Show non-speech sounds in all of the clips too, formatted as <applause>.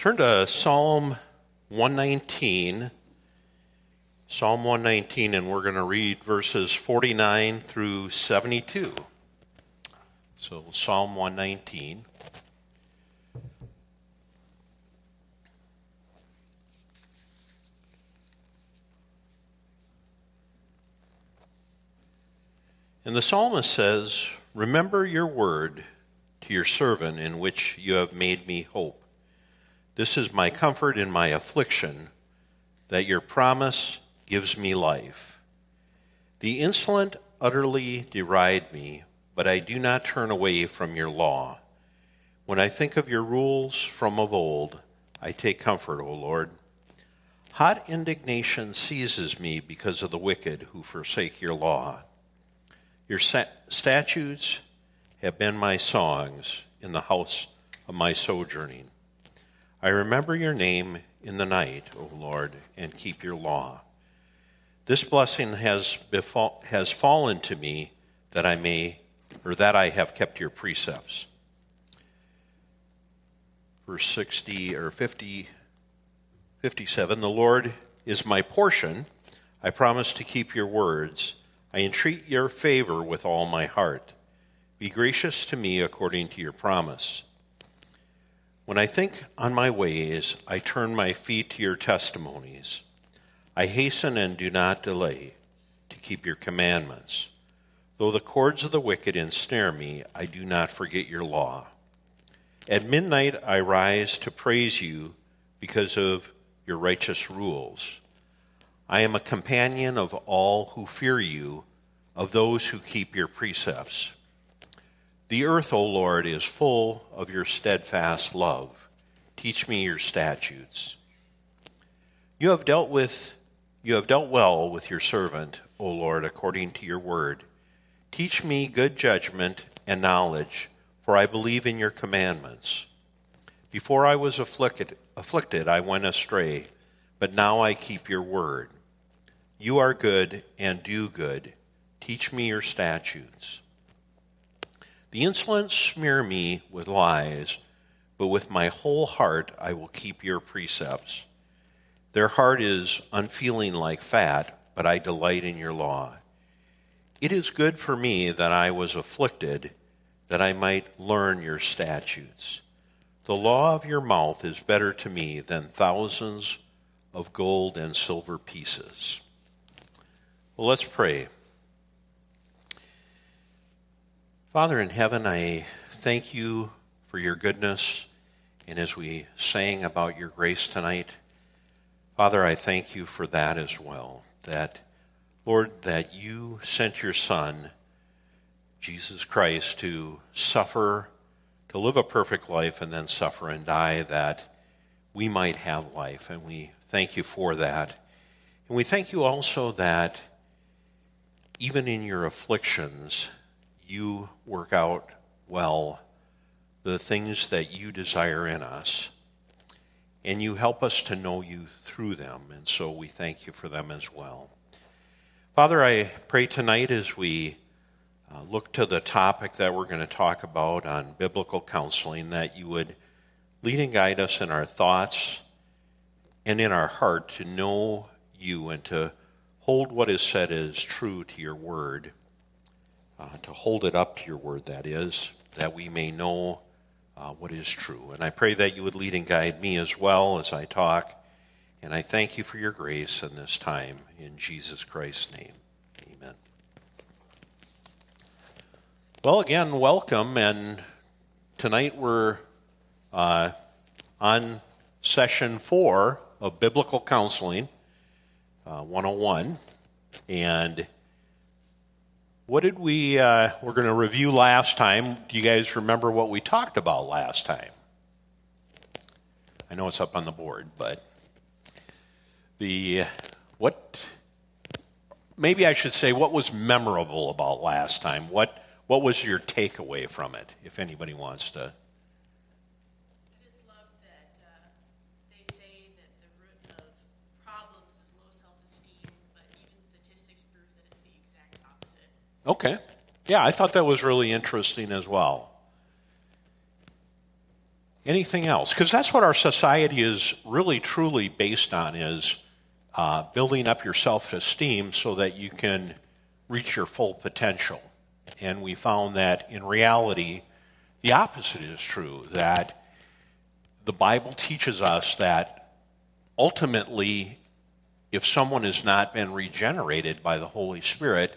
Turn to Psalm 119. Psalm 119, and we're going to read verses 49 through 72. So, Psalm 119. And the psalmist says, Remember your word to your servant in which you have made me hope. This is my comfort in my affliction, that your promise gives me life. The insolent utterly deride me, but I do not turn away from your law. When I think of your rules from of old, I take comfort, O Lord. Hot indignation seizes me because of the wicked who forsake your law. Your statutes have been my songs in the house of my sojourning. I remember your name in the night, O Lord, and keep your law. This blessing has, befall, has fallen to me that I may, or that I have kept your precepts. Verse 60 or 50, 57 The Lord is my portion. I promise to keep your words. I entreat your favor with all my heart. Be gracious to me according to your promise. When I think on my ways, I turn my feet to your testimonies. I hasten and do not delay to keep your commandments. Though the cords of the wicked ensnare me, I do not forget your law. At midnight I rise to praise you because of your righteous rules. I am a companion of all who fear you, of those who keep your precepts. The earth, O Lord, is full of your steadfast love. Teach me your statutes. You have dealt with you have dealt well with your servant, O Lord, according to your word. Teach me good judgment and knowledge, for I believe in your commandments. Before I was afflicted, afflicted I went astray, but now I keep your word. You are good and do good. Teach me your statutes. The insolent smear me with lies, but with my whole heart I will keep your precepts. Their heart is unfeeling like fat, but I delight in your law. It is good for me that I was afflicted, that I might learn your statutes. The law of your mouth is better to me than thousands of gold and silver pieces. Well, let's pray. Father in heaven, I thank you for your goodness. And as we sang about your grace tonight, Father, I thank you for that as well. That, Lord, that you sent your Son, Jesus Christ, to suffer, to live a perfect life, and then suffer and die, that we might have life. And we thank you for that. And we thank you also that even in your afflictions, you work out well the things that you desire in us. And you help us to know you through them. And so we thank you for them as well. Father, I pray tonight as we uh, look to the topic that we're going to talk about on biblical counseling that you would lead and guide us in our thoughts and in our heart to know you and to hold what is said as true to your word uh, to hold it up to your word, that is, that we may know uh, what is true. And I pray that you would lead and guide me as well as I talk. And I thank you for your grace in this time. In Jesus Christ's name, amen. Well, again, welcome. And tonight we're uh, on session four of Biblical Counseling uh, 101. And what did we, uh, we're going to review last time. Do you guys remember what we talked about last time? I know it's up on the board, but the, what, maybe I should say, what was memorable about last time? What, what was your takeaway from it, if anybody wants to Okay. Yeah, I thought that was really interesting as well. anything else? Because that's what our society is really truly based on is uh, building up your self-esteem so that you can reach your full potential. And we found that in reality, the opposite is true, that the Bible teaches us that ultimately, if someone has not been regenerated by the Holy Spirit,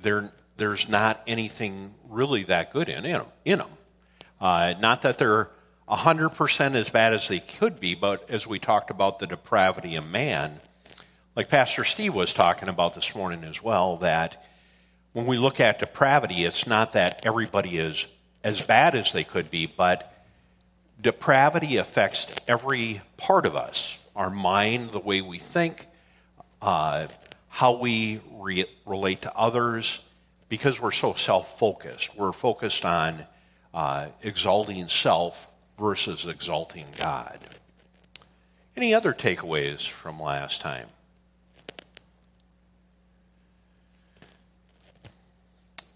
there, there's not anything really that good in, in them. In them. Uh, not that they're 100% as bad as they could be, but as we talked about the depravity of man, like Pastor Steve was talking about this morning as well, that when we look at depravity, it's not that everybody is as bad as they could be, but depravity affects every part of us our mind, the way we think, uh, how we re- relate to others, because we're so self focused. We're focused on uh, exalting self versus exalting God. Any other takeaways from last time?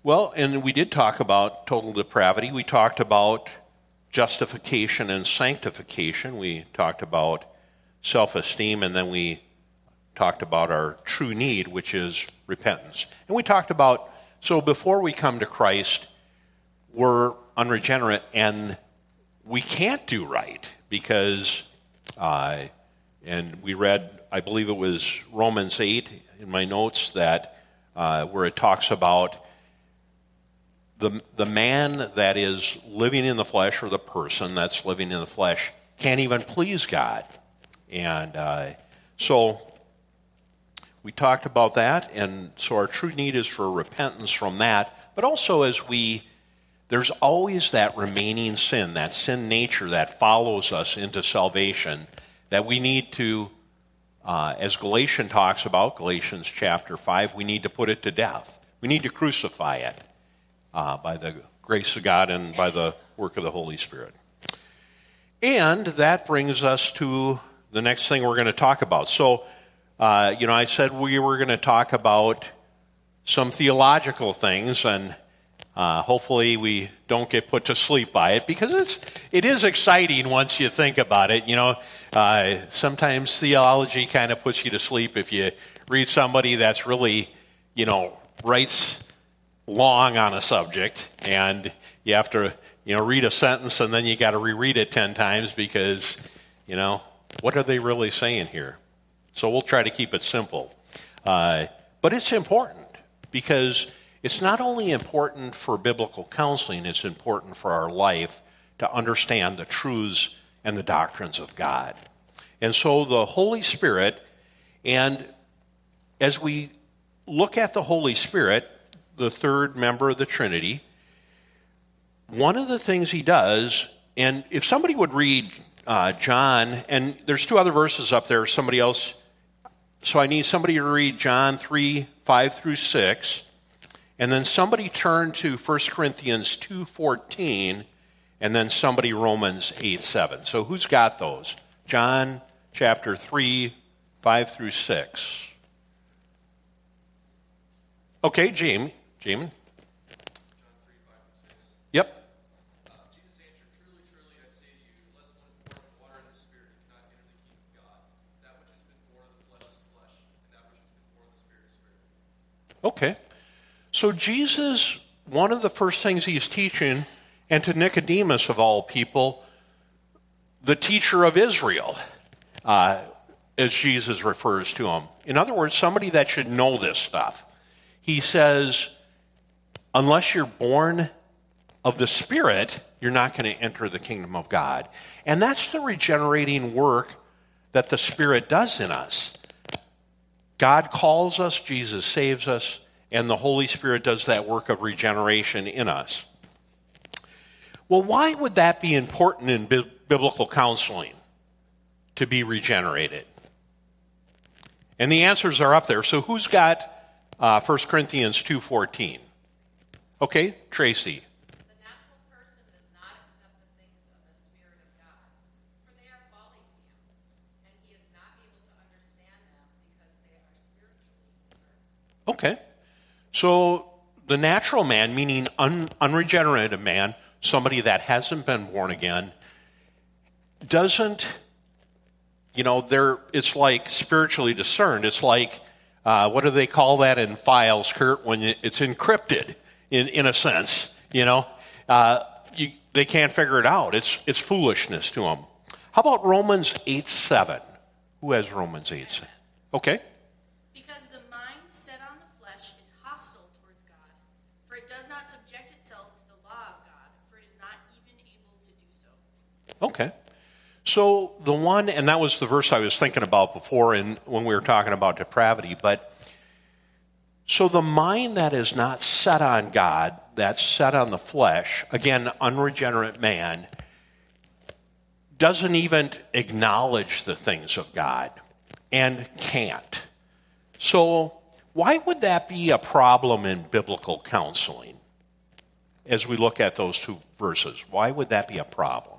Well, and we did talk about total depravity. We talked about justification and sanctification. We talked about self esteem, and then we talked about our true need, which is repentance. And we talked about so before we come to Christ, we're unregenerate and we can't do right because, uh, and we read, I believe it was Romans 8 in my notes, that uh, where it talks about the, the man that is living in the flesh or the person that's living in the flesh can't even please God. And uh, so we talked about that, and so our true need is for repentance from that, but also as we there's always that remaining sin, that sin nature that follows us into salvation that we need to, uh, as Galatians talks about, Galatians chapter 5, we need to put it to death. We need to crucify it uh, by the grace of God and by the work of the Holy Spirit. And that brings us to the next thing we're going to talk about. So, uh, you know, I said we were going to talk about some theological things, and uh, hopefully, we don't get put to sleep by it because it's it is exciting once you think about it. You know, uh, sometimes theology kind of puts you to sleep if you read somebody that's really, you know, writes long on a subject, and you have to, you know, read a sentence and then you got to reread it ten times because, you know, what are they really saying here? So we'll try to keep it simple, uh, but it's important because it's not only important for biblical counseling, it's important for our life to understand the truths and the doctrines of God. And so the Holy Spirit, and as we look at the Holy Spirit, the third member of the Trinity, one of the things he does, and if somebody would read uh, John, and there's two other verses up there, somebody else, so I need somebody to read John 3 5 through 6. And then somebody turn to 1 Corinthians 2:14 and then somebody Romans 8 7. So who's got those? John chapter 3 5 through 6. Okay, Jamie. Jamie. Yep. Okay. So, Jesus, one of the first things he's teaching, and to Nicodemus of all people, the teacher of Israel, uh, as Jesus refers to him. In other words, somebody that should know this stuff. He says, unless you're born of the Spirit, you're not going to enter the kingdom of God. And that's the regenerating work that the Spirit does in us. God calls us, Jesus saves us, and the Holy Spirit does that work of regeneration in us. Well, why would that be important in bi- biblical counseling to be regenerated? And the answers are up there. So who's got uh, 1 Corinthians 2.14? Okay, Tracy. Okay. So the natural man, meaning un, unregenerated man, somebody that hasn't been born again, doesn't, you know, there it's like spiritually discerned. It's like, uh, what do they call that in files, Kurt, when it's encrypted, in, in a sense, you know? Uh, you, they can't figure it out. It's, it's foolishness to them. How about Romans 8 7? Who has Romans 8 7? Okay. Because the mind set on the flesh is hostile towards God, for it does not subject itself to the law of God, for it is not even able to do so. Okay. So the one, and that was the verse I was thinking about before in, when we were talking about depravity, but so the mind that is not set on God, that's set on the flesh, again, unregenerate man, doesn't even acknowledge the things of God and can't. So, why would that be a problem in biblical counseling as we look at those two verses? Why would that be a problem?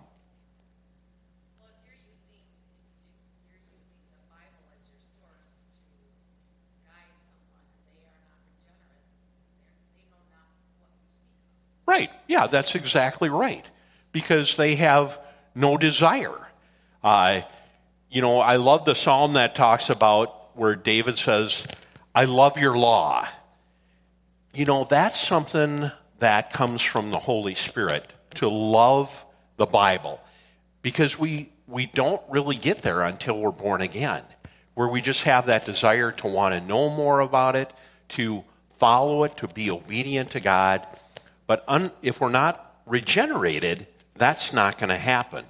Right. Yeah, that's exactly right. Because they have no desire. Uh, you know, I love the psalm that talks about where David says, I love your law. You know, that's something that comes from the Holy Spirit to love the Bible because we, we don't really get there until we're born again, where we just have that desire to want to know more about it, to follow it, to be obedient to God. But un, if we're not regenerated, that's not going to happen.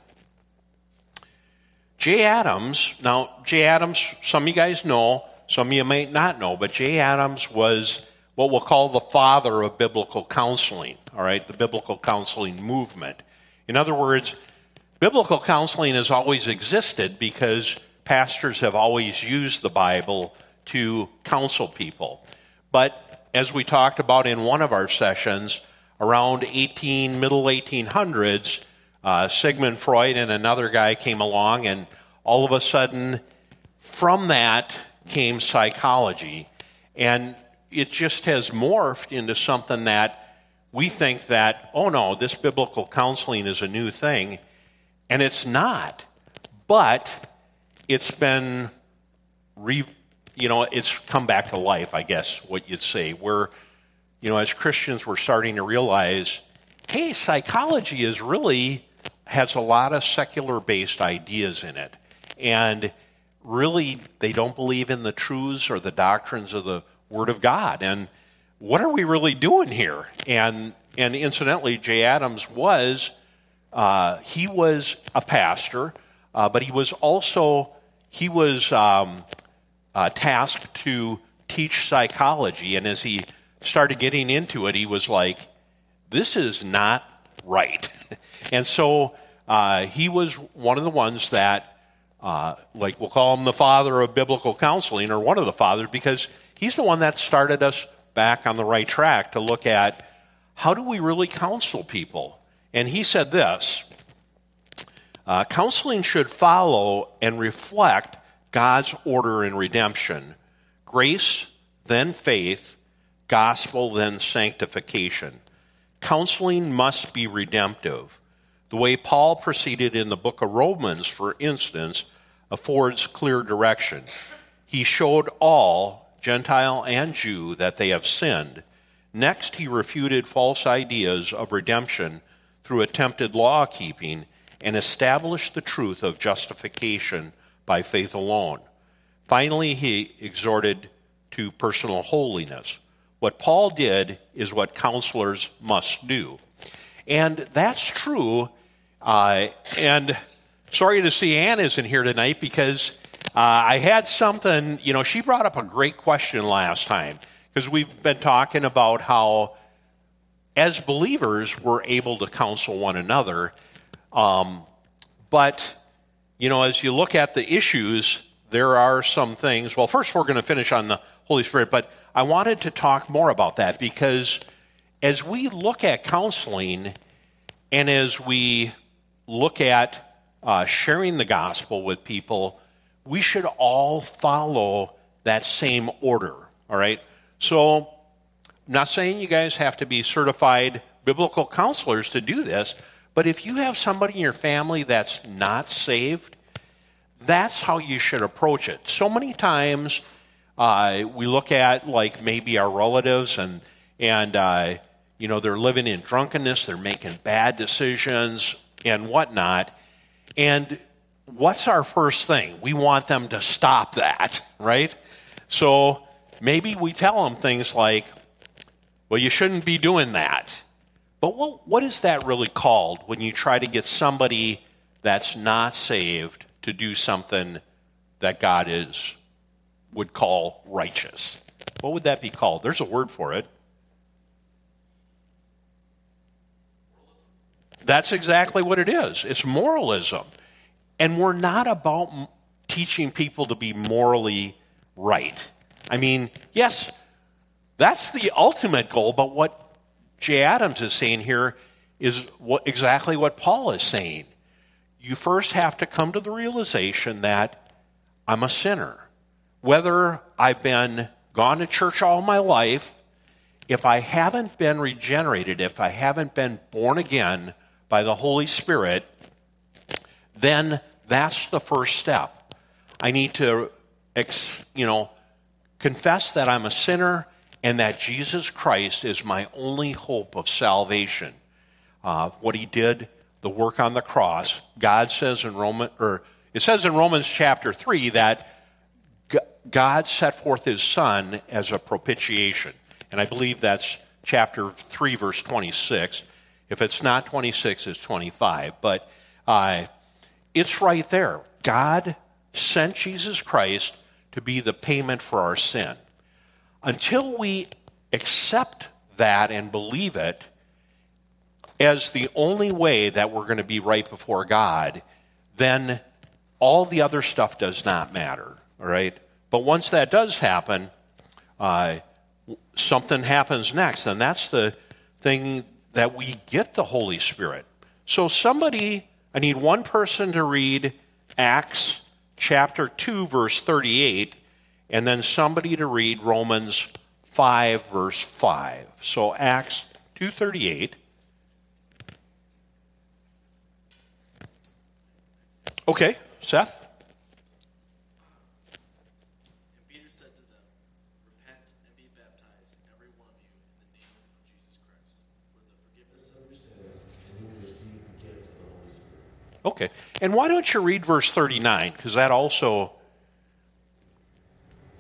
Jay Adams, now, Jay Adams, some of you guys know, some of you may not know, but Jay Adams was what we'll call the father of biblical counseling, all right, the biblical counseling movement. In other words, biblical counseling has always existed because pastors have always used the Bible to counsel people. But as we talked about in one of our sessions, around 18 middle 1800s, uh, Sigmund Freud and another guy came along, and all of a sudden, from that came psychology, and it just has morphed into something that we think that oh no, this biblical counseling is a new thing, and it's not, but it's been re, you know, it's come back to life, I guess, what you'd say, where you know, as Christians, we're starting to realize hey, psychology is really has a lot of secular based ideas in it. And really, they don't believe in the truths or the doctrines of the Word of God. And what are we really doing here? And, and incidentally, Jay Adams was, uh, he was a pastor, uh, but he was also, he was um, uh, tasked to teach psychology. And as he started getting into it, he was like, this is not right. <laughs> and so uh, he was one of the ones that, uh, like, we'll call him the father of biblical counseling, or one of the fathers, because he's the one that started us back on the right track to look at how do we really counsel people. And he said this uh, counseling should follow and reflect God's order in redemption grace, then faith, gospel, then sanctification. Counseling must be redemptive. The way Paul proceeded in the book of Romans, for instance, affords clear direction. He showed all, Gentile and Jew, that they have sinned. Next, he refuted false ideas of redemption through attempted law keeping and established the truth of justification by faith alone. Finally, he exhorted to personal holiness. What Paul did is what counselors must do. And that's true. Uh, and sorry to see Ann isn't here tonight because uh, I had something, you know, she brought up a great question last time because we've been talking about how, as believers, we're able to counsel one another. Um, but, you know, as you look at the issues, there are some things. Well, first, we're going to finish on the Holy Spirit, but I wanted to talk more about that because as we look at counseling and as we look at uh, sharing the gospel with people, we should all follow that same order. All right? So, I'm not saying you guys have to be certified biblical counselors to do this, But if you have somebody in your family that's not saved, that's how you should approach it. So many times uh, we look at like maybe our relatives and and uh, you know they're living in drunkenness, they're making bad decisions and whatnot, and what's our first thing? We want them to stop that, right? So maybe we tell them things like, "Well, you shouldn't be doing that." But what, what is that really called when you try to get somebody that's not saved to do something that God is would call righteous? What would that be called? There's a word for it. That's exactly what it is. It's moralism. And we're not about teaching people to be morally right. I mean, yes, that's the ultimate goal, but what Jay Adams is saying here is what, exactly what Paul is saying. You first have to come to the realization that I'm a sinner. Whether I've been gone to church all my life, if I haven't been regenerated, if I haven't been born again by the Holy Spirit, then that's the first step. I need to, you know, confess that I'm a sinner and that Jesus Christ is my only hope of salvation. Uh, what he did, the work on the cross. God says in Roman, or it says in Romans chapter three that God set forth His Son as a propitiation, and I believe that's chapter three, verse twenty-six. If it's not twenty-six, it's twenty-five. But uh, it's right there. God sent Jesus Christ to be the payment for our sin. Until we accept that and believe it as the only way that we're going to be right before God, then all the other stuff does not matter, all right? But once that does happen, uh, something happens next, and that's the thing that we get the Holy Spirit. So, somebody, I need one person to read Acts chapter 2, verse 38, and then somebody to read Romans 5 verse 5. So Acts 2:38 Okay, Seth? And Peter said to them, Repent and be baptized, every one of you, in the name of Jesus Christ, for the forgiveness of your sins, and you will receive the gift of the Holy Spirit. Okay. And why don't you read verse 39 because that also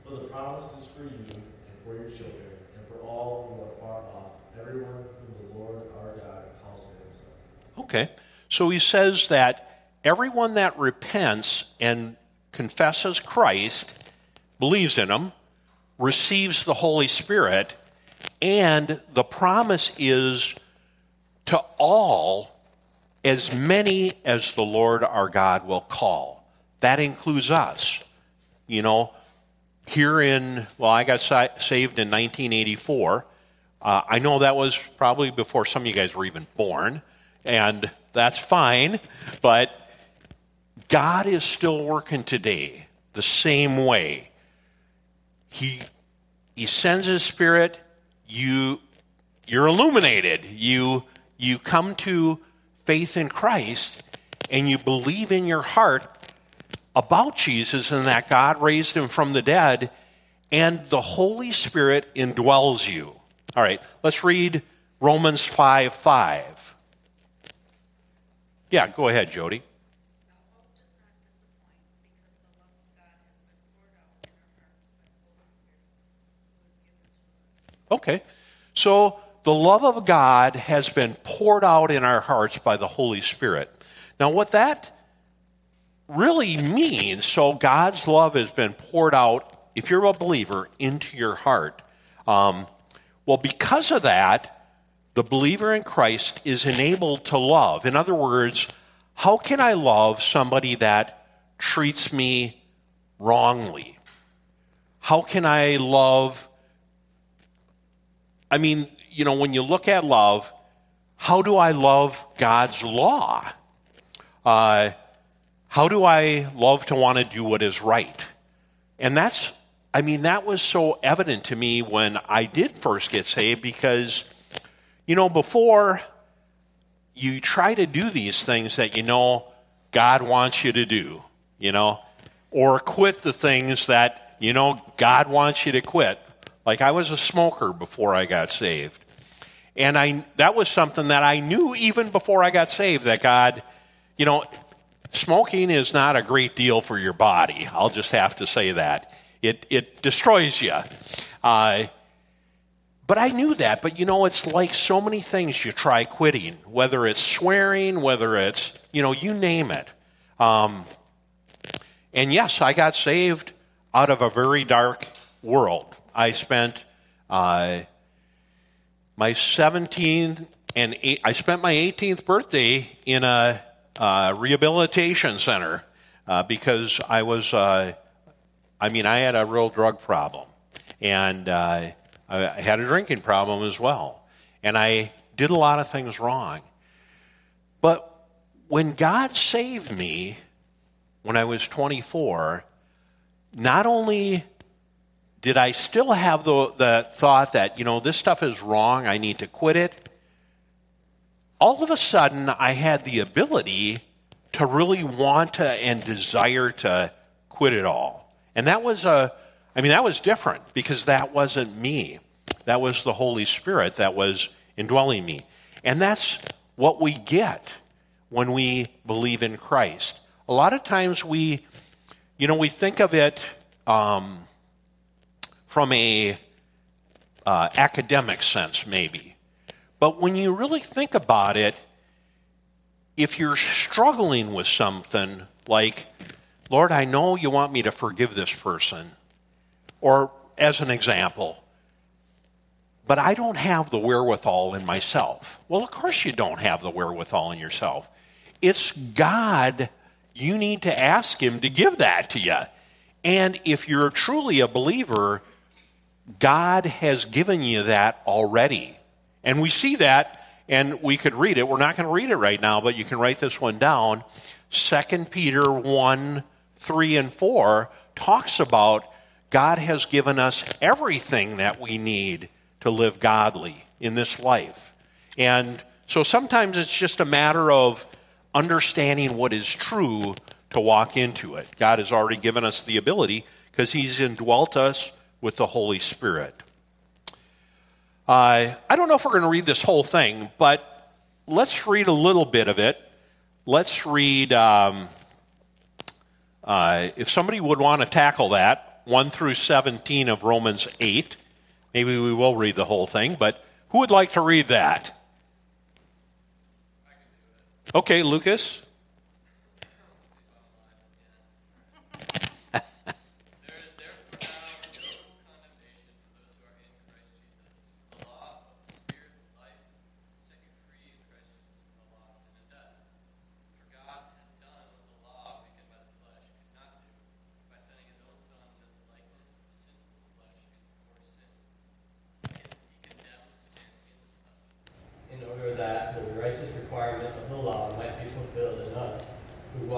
For the promise is for you and for your children, and for all who are far off, everyone whom the Lord our God calls to himself. Okay. So he says that everyone that repents and confesses Christ, believes in him, receives the Holy Spirit, and the promise is to all as many as the Lord our God will call. That includes us. You know, here in, well, I got saved in 1984. Uh, I know that was probably before some of you guys were even born, and that's fine, but God is still working today the same way. He, he sends His Spirit, you, you're illuminated. You, you come to faith in Christ, and you believe in your heart about Jesus and that God raised him from the dead, and the Holy Spirit indwells you. All right, let's read Romans 5 5. Yeah, go ahead, Jody. Okay. So the love of God has been poured out in our hearts by the Holy Spirit. Now, what that really means, so God's love has been poured out, if you're a believer, into your heart. Um, well, because of that, the believer in Christ is enabled to love. In other words, how can I love somebody that treats me wrongly? How can I love I mean, you know, when you look at love, how do I love God's law? Uh, how do I love to want to do what is right? And that's, I mean, that was so evident to me when I did first get saved because, you know, before you try to do these things that you know God wants you to do, you know, or quit the things that you know God wants you to quit. Like I was a smoker before I got saved. And I that was something that I knew even before I got saved that God, you know, smoking is not a great deal for your body. I'll just have to say that. It it destroys you. Uh, but I knew that. But you know, it's like so many things you try quitting, whether it's swearing, whether it's, you know, you name it. Um, and yes, I got saved out of a very dark world. I spent uh, my 17th and eight, I spent my 18th birthday in a uh, rehabilitation center uh, because I was, uh, I mean, I had a real drug problem. And uh, I had a drinking problem as well. And I did a lot of things wrong. But when God saved me when I was 24, not only did I still have the, the thought that, you know, this stuff is wrong, I need to quit it, all of a sudden I had the ability to really want to and desire to quit it all. And that was a, I mean, that was different because that wasn't me. That was the Holy Spirit that was indwelling me. And that's what we get when we believe in Christ. A lot of times we, you know, we think of it um, from a uh, academic sense, maybe. But when you really think about it, if you're struggling with something like, Lord, I know you want me to forgive this person, or as an example, but I don't have the wherewithal in myself. Well, of course, you don't have the wherewithal in yourself. It's God. You need to ask Him to give that to you. And if you're truly a believer, God has given you that already. And we see that, and we could read it. We're not going to read it right now, but you can write this one down. 2 Peter 1 3 and 4 talks about God has given us everything that we need to live godly in this life. And so sometimes it's just a matter of understanding what is true to walk into it. God has already given us the ability because He's indwelt us with the Holy Spirit. Uh, I don't know if we're going to read this whole thing, but let's read a little bit of it. Let's read, um, uh, if somebody would want to tackle that, 1 through 17 of Romans 8. Maybe we will read the whole thing, but who would like to read that? Okay, Lucas.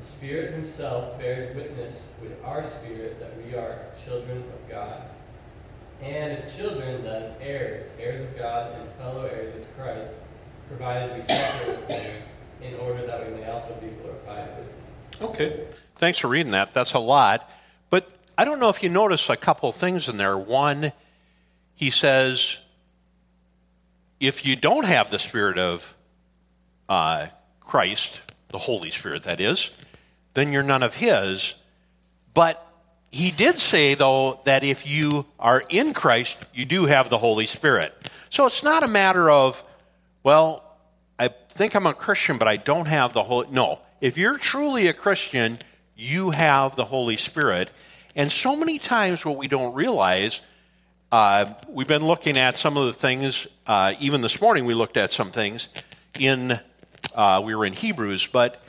The Spirit Himself bears witness with our spirit that we are children of God. And if children, then heirs, heirs of God and fellow heirs with Christ, provided we suffer with Him, in order that we may also be glorified with Him. Okay. Thanks for reading that. That's a lot. But I don't know if you notice a couple things in there. One, he says, if you don't have the Spirit of uh, Christ, the Holy Spirit, that is, then you're none of His. But he did say, though, that if you are in Christ, you do have the Holy Spirit. So it's not a matter of, well, I think I'm a Christian, but I don't have the Holy. No. If you're truly a Christian, you have the Holy Spirit. And so many times, what we don't realize, uh, we've been looking at some of the things, uh, even this morning, we looked at some things in, uh, we were in Hebrews, but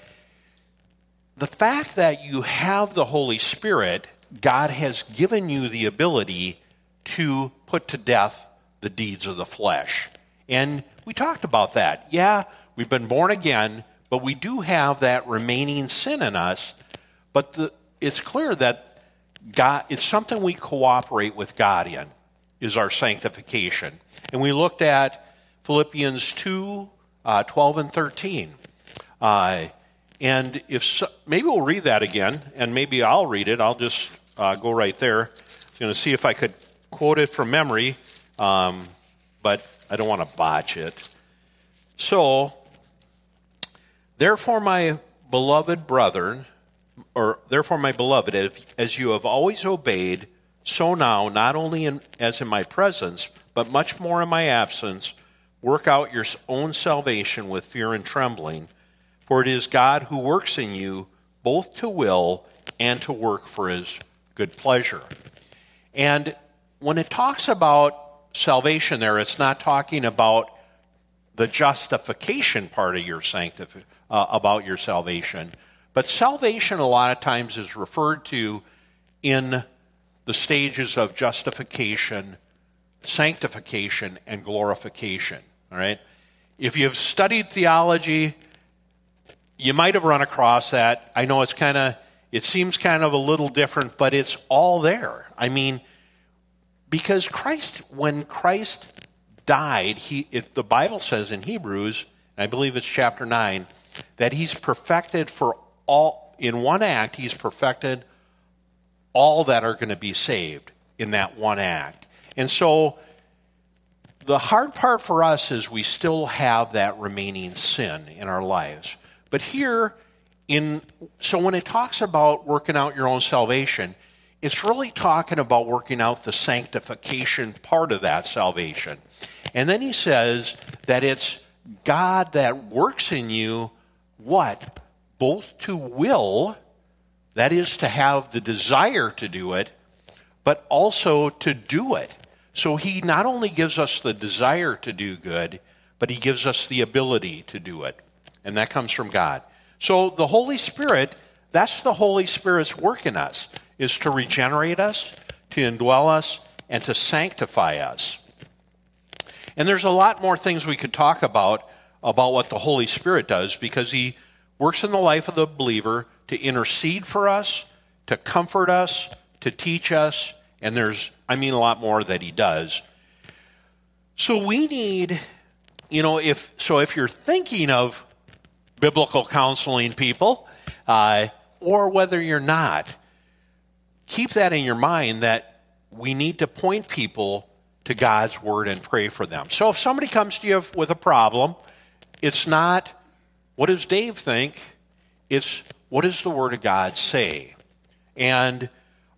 the fact that you have the Holy Spirit, God has given you the ability to put to death the deeds of the flesh. And we talked about that. Yeah, we've been born again, but we do have that remaining sin in us. But the, it's clear that God, it's something we cooperate with God in, is our sanctification. And we looked at Philippians 2 uh, 12 and 13. Uh, and if so, maybe we'll read that again, and maybe I'll read it. I'll just uh, go right there. I'm going to see if I could quote it from memory, um, but I don't want to botch it. So, therefore, my beloved brethren, or therefore, my beloved, if, as you have always obeyed, so now, not only in, as in my presence, but much more in my absence, work out your own salvation with fear and trembling. For it is God who works in you both to will and to work for his good pleasure. And when it talks about salvation there, it's not talking about the justification part of your sanctif- uh, about your salvation. But salvation a lot of times is referred to in the stages of justification, sanctification, and glorification. All right? If you've studied theology, you might have run across that. I know it's kind of it seems kind of a little different, but it's all there. I mean, because Christ, when Christ died, he, it, the Bible says in Hebrews, I believe it's chapter 9, that he's perfected for all, in one act, he's perfected all that are going to be saved in that one act. And so the hard part for us is we still have that remaining sin in our lives. But here, in so when it talks about working out your own salvation, it's really talking about working out the sanctification part of that salvation. And then he says that it's God that works in you what? Both to will, that is to have the desire to do it, but also to do it. So he not only gives us the desire to do good, but he gives us the ability to do it. And that comes from God. So the Holy Spirit, that's the Holy Spirit's work in us, is to regenerate us, to indwell us, and to sanctify us. And there's a lot more things we could talk about about what the Holy Spirit does because he works in the life of the believer to intercede for us, to comfort us, to teach us, and there's, I mean, a lot more that he does. So we need, you know, if, so if you're thinking of biblical counseling people, uh, or whether you're not. Keep that in your mind that we need to point people to God's Word and pray for them. So if somebody comes to you with a problem, it's not, what does Dave think? It's, what does the Word of God say? And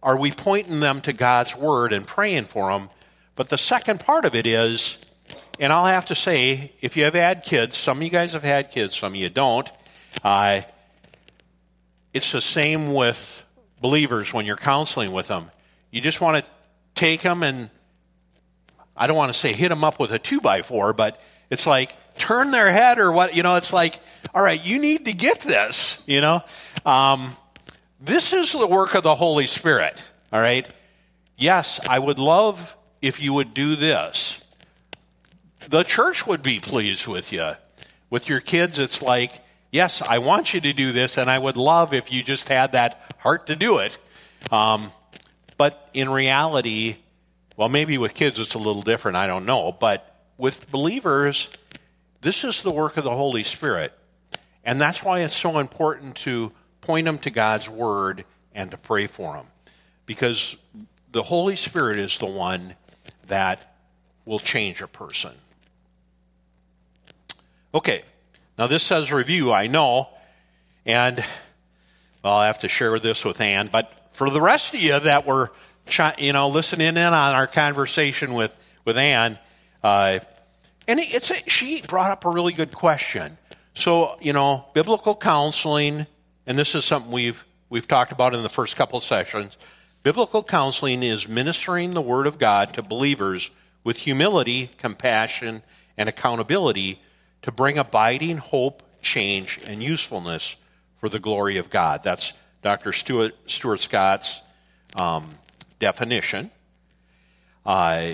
are we pointing them to God's Word and praying for them? But the second part of it is, and I'll have to say, if you have had kids, some of you guys have had kids, some of you don't. Uh, it's the same with believers when you're counseling with them. You just want to take them and, I don't want to say hit them up with a two by four, but it's like turn their head or what, you know, it's like, all right, you need to get this, you know. Um, this is the work of the Holy Spirit, all right? Yes, I would love if you would do this the church would be pleased with you. With your kids, it's like, yes, I want you to do this, and I would love if you just had that heart to do it. Um, but in reality, well, maybe with kids it's a little different, I don't know. But with believers, this is the work of the Holy Spirit. And that's why it's so important to point them to God's Word and to pray for them. Because the Holy Spirit is the one that will change a person. Okay, now this says review, I know. And, well, I have to share this with Ann. But for the rest of you that were, you know, listening in on our conversation with, with Ann, uh, and it's a, she brought up a really good question. So, you know, biblical counseling, and this is something we've we've talked about in the first couple of sessions. Biblical counseling is ministering the word of God to believers with humility, compassion, and accountability to bring abiding hope, change, and usefulness for the glory of God. That's Dr. Stuart, Stuart Scott's um, definition. Uh,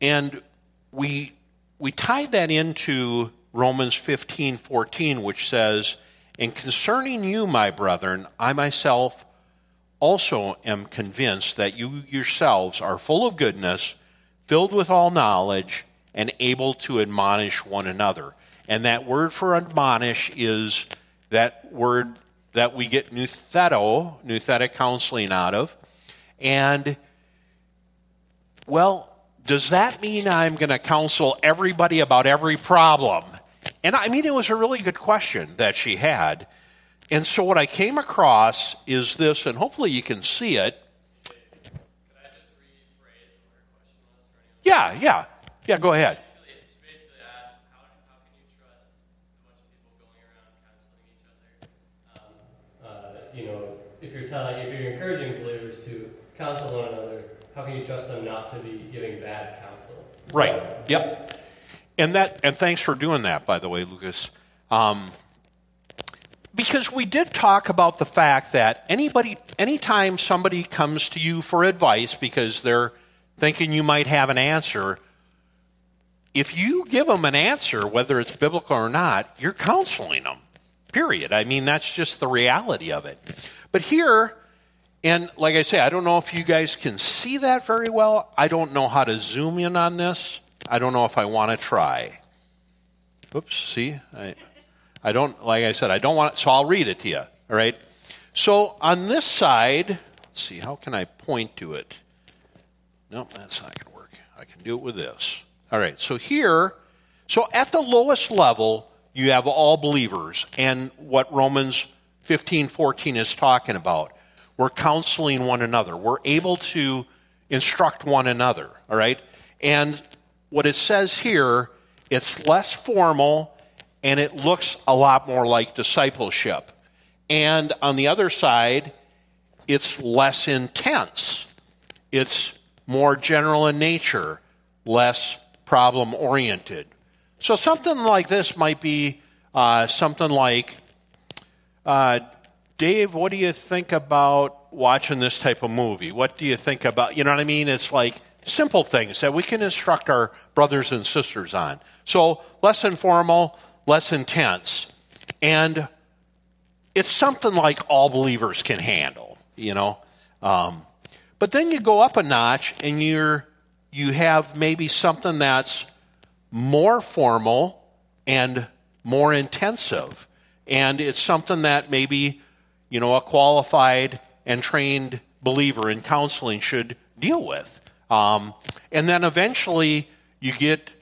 and we we tied that into Romans 15 14, which says, And concerning you, my brethren, I myself also am convinced that you yourselves are full of goodness, filled with all knowledge, and able to admonish one another. And that word for admonish is that word that we get noutheto, nouthetic counseling out of. And, well, does that mean I'm going to counsel everybody about every problem? And I mean, it was a really good question that she had. And so what I came across is this, and hopefully you can see it. Yeah, yeah. Yeah, go ahead. Um, uh, you know, if you're telling, if you're encouraging believers to counsel one another, how can you trust them not to be giving bad counsel? Right. Yep. And that, and thanks for doing that, by the way, Lucas. Um, because we did talk about the fact that anybody, anytime somebody comes to you for advice because they're thinking you might have an answer, if you give them an answer, whether it's biblical or not, you're counseling them. Period. I mean, that's just the reality of it. But here, and like I say, I don't know if you guys can see that very well. I don't know how to zoom in on this. I don't know if I want to try. Oops, see? I, I don't, like I said, I don't want, it, so I'll read it to you, all right? So on this side, let's see, how can I point to it? Nope, that's not going to work. I can do it with this. All right, so here, so at the lowest level, you have all believers, and what Romans 15 14 is talking about. We're counseling one another. We're able to instruct one another, all right? And what it says here, it's less formal and it looks a lot more like discipleship. And on the other side, it's less intense. It's more general in nature, less problem oriented. So something like this might be uh, something like uh, Dave, what do you think about watching this type of movie? What do you think about, you know what I mean? It's like simple things that we can instruct our brothers and sisters on. So less informal, less intense. And it's something like all believers can handle, you know? Um, but then you go up a notch and you're, you have maybe something that's more formal and more intensive. And it's something that maybe you know, a qualified and trained believer in counseling should deal with. Um, and then eventually you get,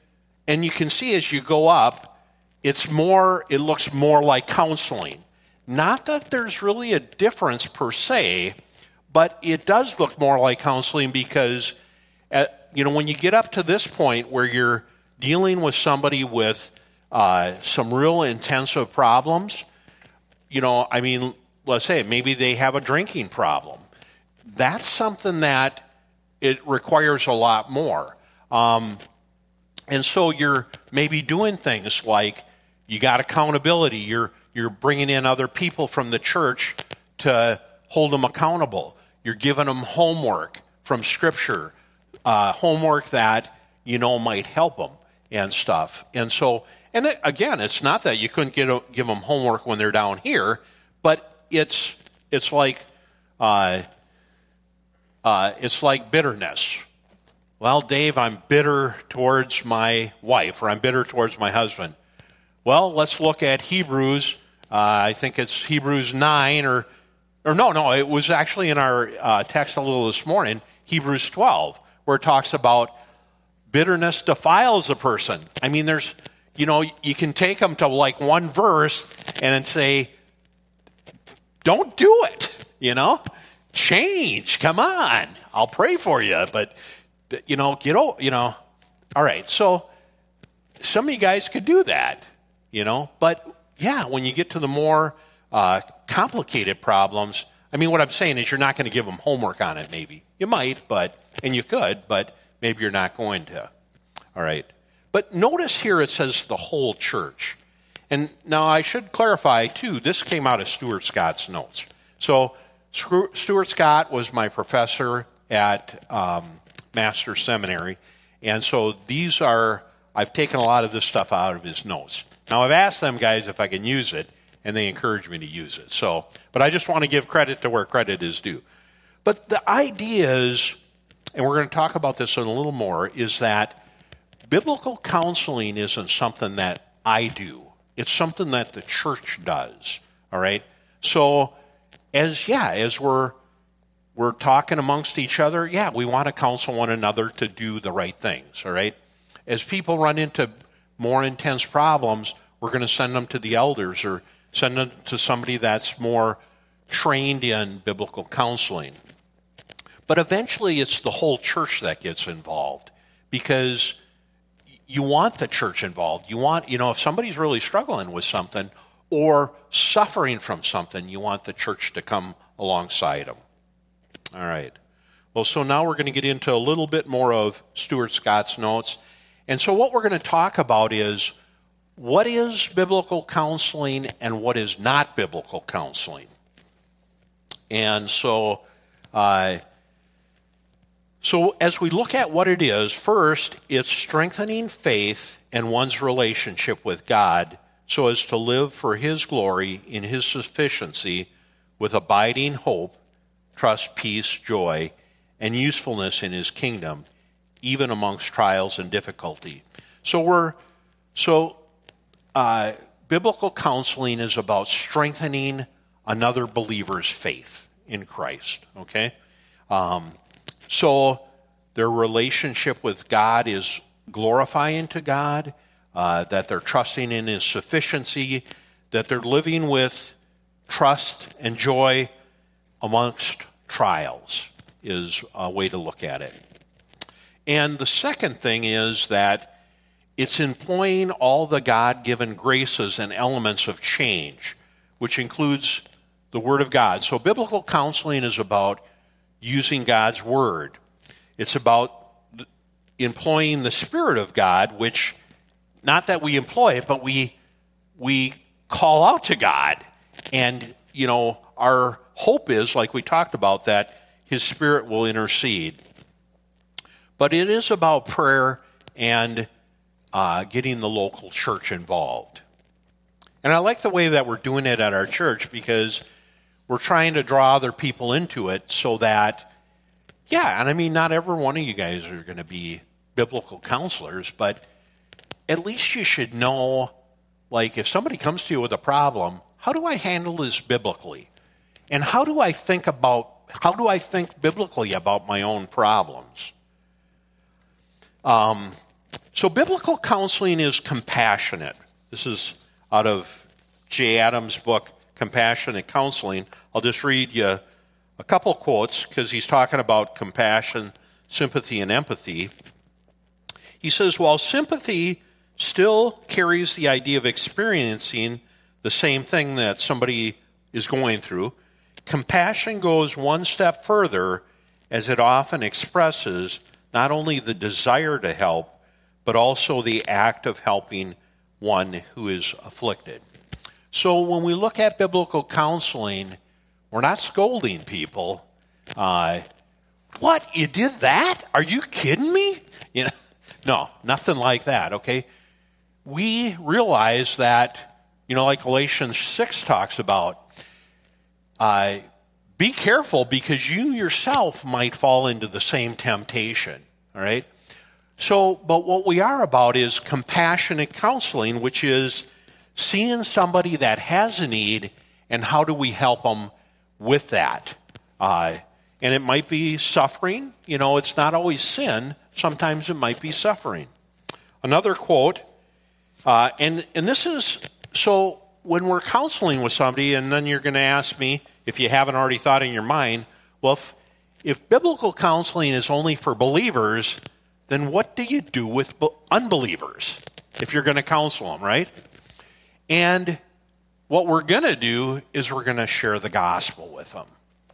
and you can see as you go up, it's more, it looks more like counseling. Not that there's really a difference per se, but it does look more like counseling because, you know, when you get up to this point where you're dealing with somebody with uh, some real intensive problems, you know, I mean, let's say maybe they have a drinking problem. That's something that it requires a lot more. Um, and so you're maybe doing things like you got accountability. You're you're bringing in other people from the church to hold them accountable. You're giving them homework from Scripture, uh, homework that you know might help them. and stuff. And so, and it, again, it's not that you couldn't a, give them homework when they're down here, but it's it's like uh, uh, it's like bitterness. Well, Dave, I'm bitter towards my wife, or I'm bitter towards my husband. Well, let's look at Hebrews. Uh, I think it's Hebrews nine, or or no, no, it was actually in our uh, text a little this morning, Hebrews twelve, where it talks about bitterness defiles a person. I mean, there's, you know, you can take them to like one verse and say, don't do it, you know? Change, come on. I'll pray for you, but, you know, get over, you know. All right, so some of you guys could do that, you know, but yeah, when you get to the more uh, complicated problems, I mean, what I'm saying is you're not going to give them homework on it, maybe. You might, but, and you could, but maybe you're not going to. All right. But notice here it says the whole church. And now I should clarify, too, this came out of Stuart Scott's notes. So Stuart Scott was my professor at um, Master Seminary. And so these are, I've taken a lot of this stuff out of his notes. Now I've asked them guys if I can use it, and they encourage me to use it. So, but I just want to give credit to where credit is due. But the idea is, and we're going to talk about this in a little more, is that biblical counseling isn't something that I do. It's something that the church does. All right? So as yeah, as we're we're talking amongst each other, yeah, we want to counsel one another to do the right things, all right? As people run into more intense problems, we're going to send them to the elders or send them to somebody that's more trained in biblical counseling. But eventually, it's the whole church that gets involved because you want the church involved. You want, you know, if somebody's really struggling with something or suffering from something, you want the church to come alongside them. All right. Well, so now we're going to get into a little bit more of Stuart Scott's notes. And so, what we're going to talk about is what is biblical counseling and what is not biblical counseling. And so, uh, so, as we look at what it is, first, it's strengthening faith and one's relationship with God so as to live for His glory in His sufficiency with abiding hope, trust, peace, joy, and usefulness in His kingdom, even amongst trials and difficulty. So, we're, so, uh, biblical counseling is about strengthening another believer's faith in Christ, okay? Um, so their relationship with God is glorifying to God, uh, that they're trusting in His sufficiency, that they're living with trust and joy amongst trials, is a way to look at it. And the second thing is that it's employing all the God given graces and elements of change, which includes the Word of God. So, biblical counseling is about using God's word. It's about employing the Spirit of God, which, not that we employ it, but we, we call out to God. And, you know, our hope is, like we talked about, that His Spirit will intercede. But it is about prayer and uh, getting the local church involved. And I like the way that we're doing it at our church because we're trying to draw other people into it so that, yeah, and I mean, not every one of you guys are going to be biblical counselors, but at least you should know, like, if somebody comes to you with a problem, how do I handle this biblically? And how do I think about, how do I think biblically about my own problems? Um, so, biblical counseling is compassionate. This is out of Jay Adams' book, compassionate counseling. I'll just read you a couple quotes because he's talking about compassion, sympathy, and empathy. He says, while sympathy still carries the idea of experiencing the same thing that somebody is going through, compassion goes one step further as it often expresses not only the desire to help, but also the act of helping one who is afflicted. So when we look at biblical counseling, we're not scolding people. Uh, what? You did that? Are you kidding me? You know, <laughs> No, nothing like that, okay? We realize that, you know, like Galatians 6 talks about, uh, be careful because you yourself might fall into the same temptation, all right? So, but what we are about is compassionate counseling, which is seeing somebody that has a need and how do we help them with that. Uh, and it might be suffering. You know, it's not always sin. Sometimes it might be suffering. Another quote, uh, and, and this is so when we're counseling with somebody, and then you're going to ask me, if you haven't already thought in your mind, well, if, if biblical counseling is only for believers, then what do you do with unbelievers if you're going to counsel them, right? And what we're going to do is we're going to share the gospel with them,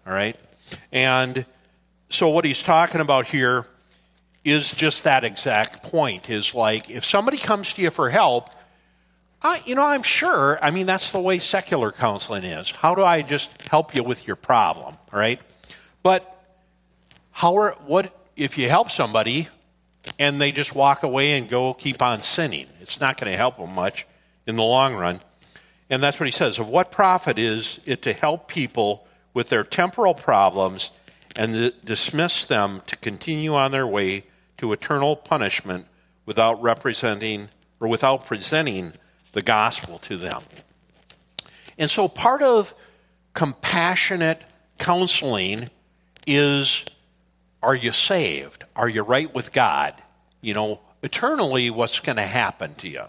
all right? And so what he's talking about here is just that exact point is like if somebody comes to you for help, I, you know, I'm sure, I mean, that's the way secular counseling is. How do I just help you with your problem, all right? But how are, what, if you help somebody and they just walk away and go keep on sinning, it's not going to help them much in the long run. And that's what he says. Of what profit is it to help people with their temporal problems and dismiss them to continue on their way to eternal punishment without representing or without presenting the gospel to them. And so part of compassionate counseling is are you saved? Are you right with God? You know, eternally, what's going to happen to you?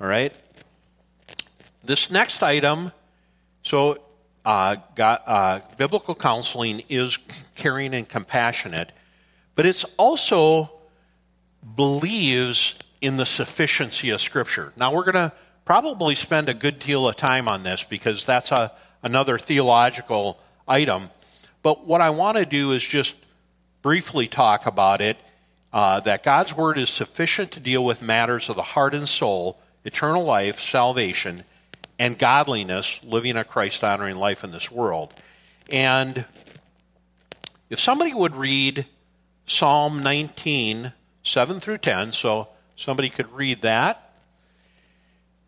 All right? This next item, so uh, uh, biblical counseling is caring and compassionate, but it's also believes in the sufficiency of Scripture. Now, we're going to probably spend a good deal of time on this because that's a, another theological item. But what I want to do is just briefly talk about it uh, that God's Word is sufficient to deal with matters of the heart and soul, eternal life, salvation, and godliness, living a Christ honoring life in this world. And if somebody would read Psalm 19, 7 through 10, so Somebody could read that.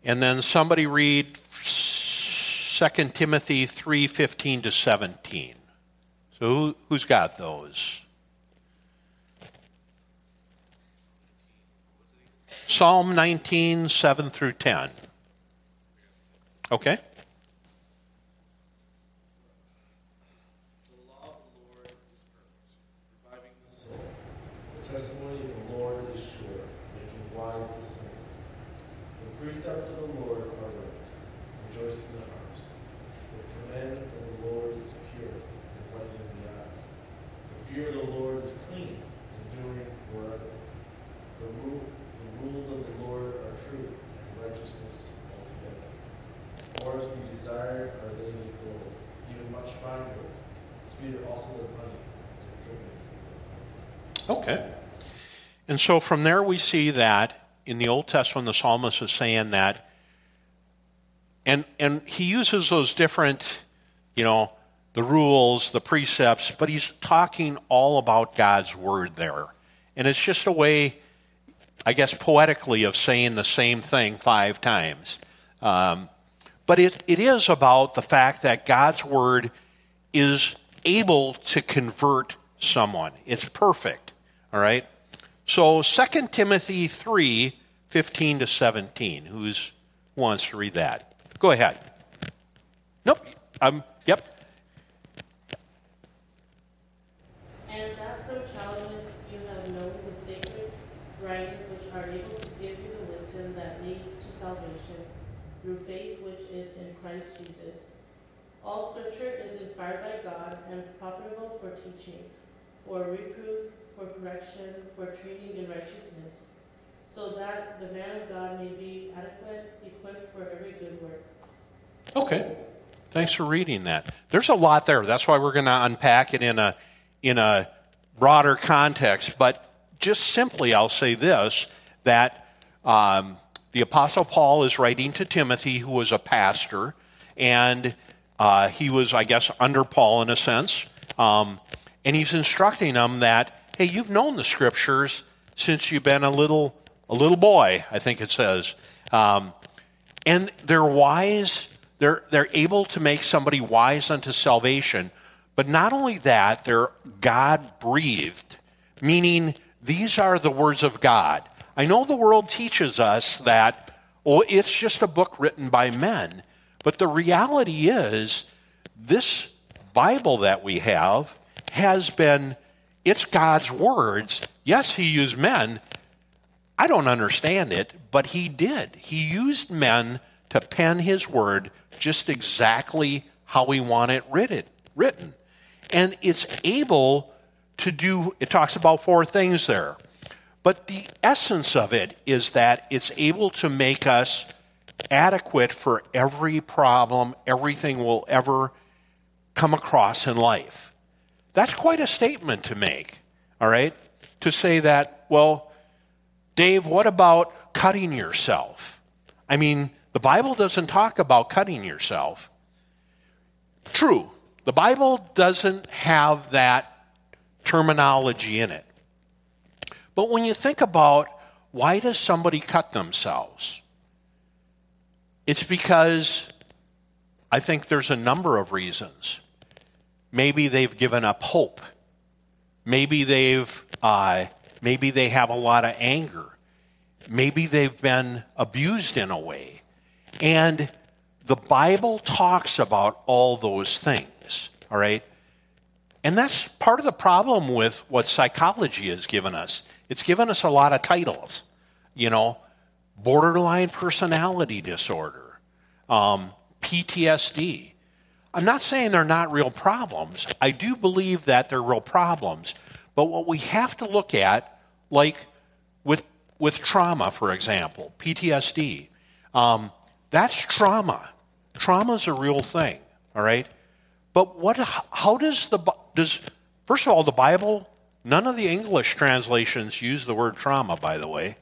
And then somebody read 2 Timothy 3:15 to 17. So who, who's got those? Psalm 19, 7 through 10. Okay. precepts of the Lord are right, rejoicing in the heart. The commandment of the Lord is pure, enlightening the eyes. The fear of the Lord is clean, enduring forever. The, rule, the rules of the Lord are true, and righteousness altogether. More to be desired are they than gold, even much fine gold, sweeter also than honey, and drippings. Okay. And so from there we see that in the Old Testament, the psalmist is saying that, and, and he uses those different, you know, the rules, the precepts, but he's talking all about God's word there. And it's just a way, I guess, poetically of saying the same thing five times. Um, but it, it is about the fact that God's word is able to convert someone. It's perfect. All right? So 2 Timothy 3 15 to 17. Who's wants to read that? Go ahead. Nope. Um, yep. And that from childhood you have known the sacred writings which are able to give you the wisdom that leads to salvation through faith which is in Christ Jesus. All scripture is inspired by God and profitable for teaching, for reproof, for correction, for training in righteousness, so that the man of God may be adequate, equipped for every good work. Okay. Thanks for reading that. There's a lot there. That's why we're going to unpack it in a in a broader context. But just simply, I'll say this: that um, the Apostle Paul is writing to Timothy, who was a pastor, and uh, he was, I guess, under Paul in a sense, um, and he's instructing him that, hey, you've known the Scriptures since you've been a little a little boy, I think it says. Um, and they're wise. They're they're able to make somebody wise unto salvation. But not only that, they're God breathed, meaning these are the words of God. I know the world teaches us that, oh, it's just a book written by men. But the reality is, this Bible that we have has been, it's God's words. Yes, He used men. I don't understand it, but He did. He used men to pen His word just exactly how we want it written. And it's able to do, it talks about four things there. But the essence of it is that it's able to make us adequate for every problem, everything we'll ever come across in life. That's quite a statement to make, all right? To say that, well, Dave, what about cutting yourself? I mean, the Bible doesn't talk about cutting yourself. True, the Bible doesn't have that terminology in it. But when you think about why does somebody cut themselves? It's because I think there's a number of reasons. Maybe they've given up hope. Maybe they've uh, maybe they have a lot of anger. Maybe they've been abused in a way. And the Bible talks about all those things, all right? And that's part of the problem with what psychology has given us. It's given us a lot of titles, you know, borderline personality disorder, um, PTSD. I'm not saying they're not real problems. I do believe that they're real problems. But what we have to look at, like with, with trauma, for example, PTSD, um, that's trauma. Trauma is a real thing, all right? But what, how does the, does, first of all, the Bible None of the English translations use the word trauma, by the way.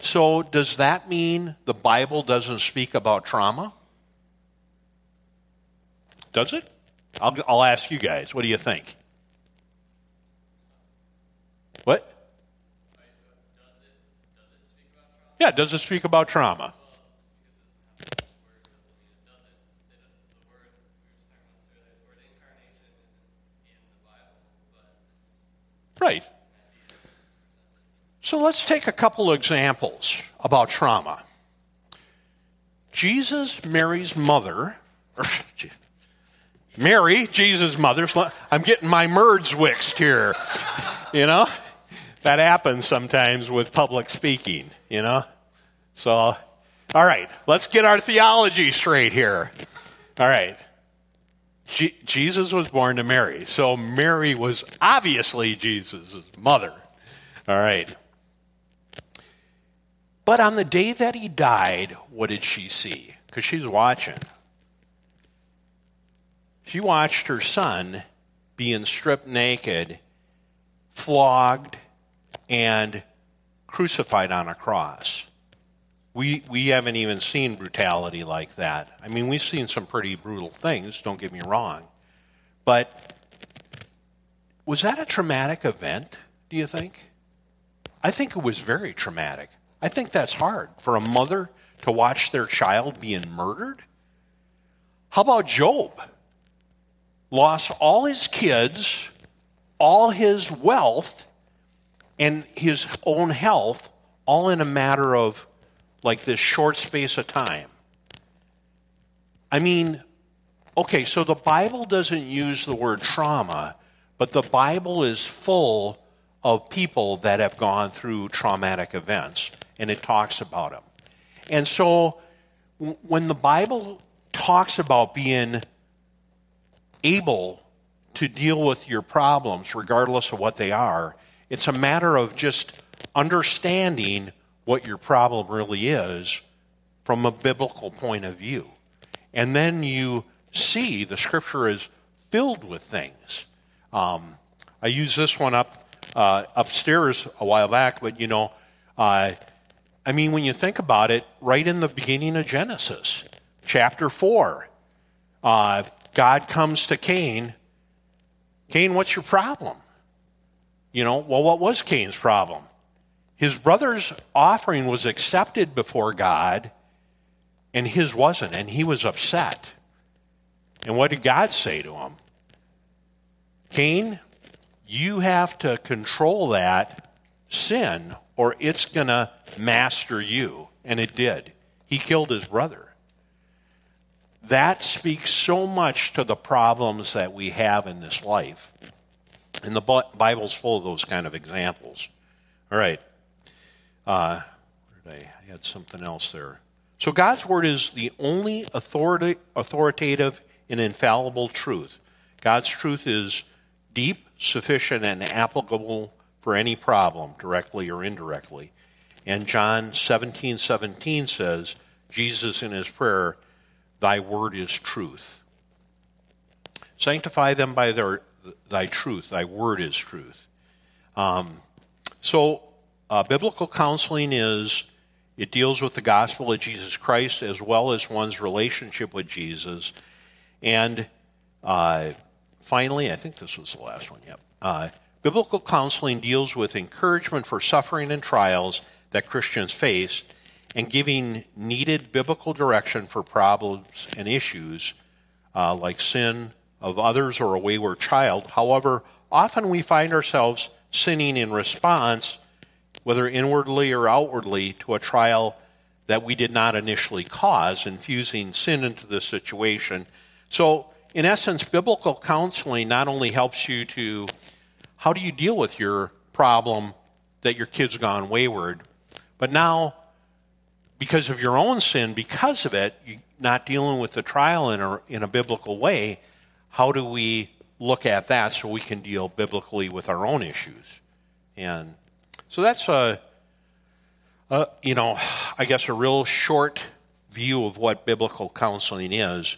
So, does that mean the Bible doesn't speak about trauma? Does it? I'll, I'll ask you guys. What do you think? What? Yeah, does it speak about trauma? Right. So let's take a couple examples about trauma. Jesus, Mary's mother, <laughs> Mary, Jesus' mother, I'm getting my merds wixed here, you know? That happens sometimes with public speaking, you know? So, all right, let's get our theology straight here. All right. Jesus was born to Mary. So Mary was obviously Jesus' mother. All right. But on the day that he died, what did she see? Because she's watching. She watched her son being stripped naked, flogged, and crucified on a cross. We, we haven't even seen brutality like that. I mean, we've seen some pretty brutal things, don't get me wrong. But was that a traumatic event, do you think? I think it was very traumatic. I think that's hard for a mother to watch their child being murdered. How about Job? Lost all his kids, all his wealth, and his own health, all in a matter of like this short space of time. I mean, okay, so the Bible doesn't use the word trauma, but the Bible is full of people that have gone through traumatic events, and it talks about them. And so when the Bible talks about being able to deal with your problems, regardless of what they are, it's a matter of just understanding what your problem really is from a biblical point of view. And then you see the scripture is filled with things. Um, I used this one up uh, upstairs a while back, but you know, uh, I mean, when you think about it, right in the beginning of Genesis, chapter 4, uh, God comes to Cain. Cain, what's your problem? You know, well, what was Cain's problem? His brother's offering was accepted before God, and his wasn't, and he was upset. And what did God say to him? Cain, you have to control that sin, or it's going to master you. And it did. He killed his brother. That speaks so much to the problems that we have in this life. And the Bible's full of those kind of examples. All right. Uh, I, I had something else there. So God's Word is the only authority, authoritative and infallible truth. God's truth is deep, sufficient, and applicable for any problem, directly or indirectly. And John 17 17 says, Jesus in his prayer, Thy word is truth. Sanctify them by their, thy truth. Thy word is truth. Um, so, uh, biblical counseling is it deals with the gospel of Jesus Christ as well as one's relationship with Jesus. And uh, finally, I think this was the last one, yep. Uh, biblical counseling deals with encouragement for suffering and trials that Christians face and giving needed biblical direction for problems and issues uh, like sin of others or a wayward child. However, often we find ourselves sinning in response, whether inwardly or outwardly, to a trial that we did not initially cause, infusing sin into the situation. So, in essence, biblical counseling not only helps you to how do you deal with your problem that your kid's gone wayward, but now because of your own sin, because of it, not dealing with the trial in a, in a biblical way, how do we look at that so we can deal biblically with our own issues? And so that's a, a you know, I guess a real short view of what biblical counseling is.